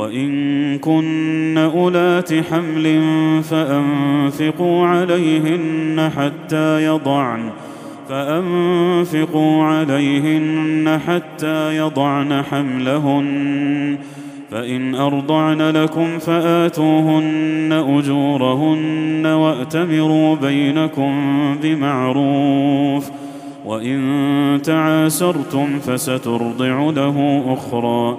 وإن كن أولات حمل فأنفقوا عليهن حتى يضعن فأنفقوا عليهن حتى يضعن حملهن فإن أرضعن لكم فآتوهن أجورهن وأتمروا بينكم بمعروف وإن تعاسرتم فسترضع له أخرى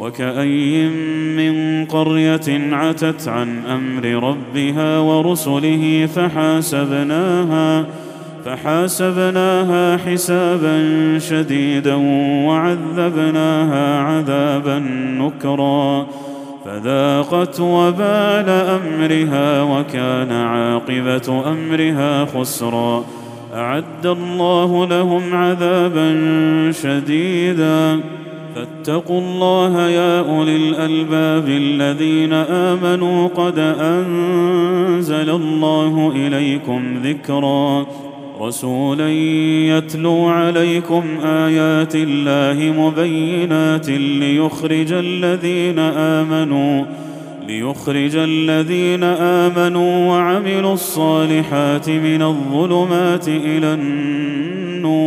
وكأين من قرية عتت عن أمر ربها ورسله فحاسبناها فحاسبناها حسابا شديدا وعذبناها عذابا نكرا فذاقت وبال أمرها وكان عاقبة أمرها خسرا أعد الله لهم عذابا شديدا فاتقوا الله يا أولي الألباب الذين آمنوا قد أنزل الله إليكم ذكرا رسولا يتلو عليكم آيات الله مبينات ليخرج الذين آمنوا ليخرج الذين آمنوا وعملوا الصالحات من الظلمات إلى النور